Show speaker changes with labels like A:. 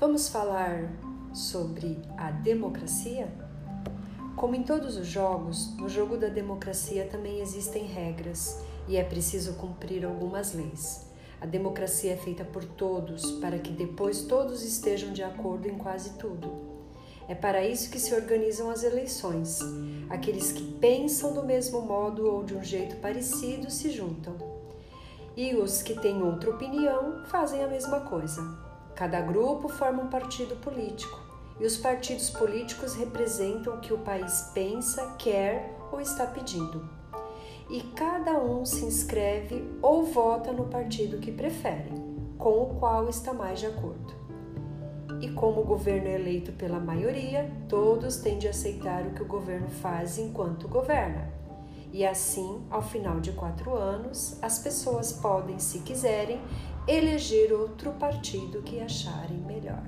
A: Vamos falar sobre a democracia? Como em todos os jogos, no jogo da democracia também existem regras e é preciso cumprir algumas leis. A democracia é feita por todos para que depois todos estejam de acordo em quase tudo. É para isso que se organizam as eleições. Aqueles que pensam do mesmo modo ou de um jeito parecido se juntam. E os que têm outra opinião fazem a mesma coisa. Cada grupo forma um partido político e os partidos políticos representam o que o país pensa, quer ou está pedindo. E cada um se inscreve ou vota no partido que prefere, com o qual está mais de acordo. E como o governo é eleito pela maioria, todos têm de aceitar o que o governo faz enquanto governa. E assim, ao final de quatro anos, as pessoas podem, se quiserem, eleger outro partido que acharem melhor.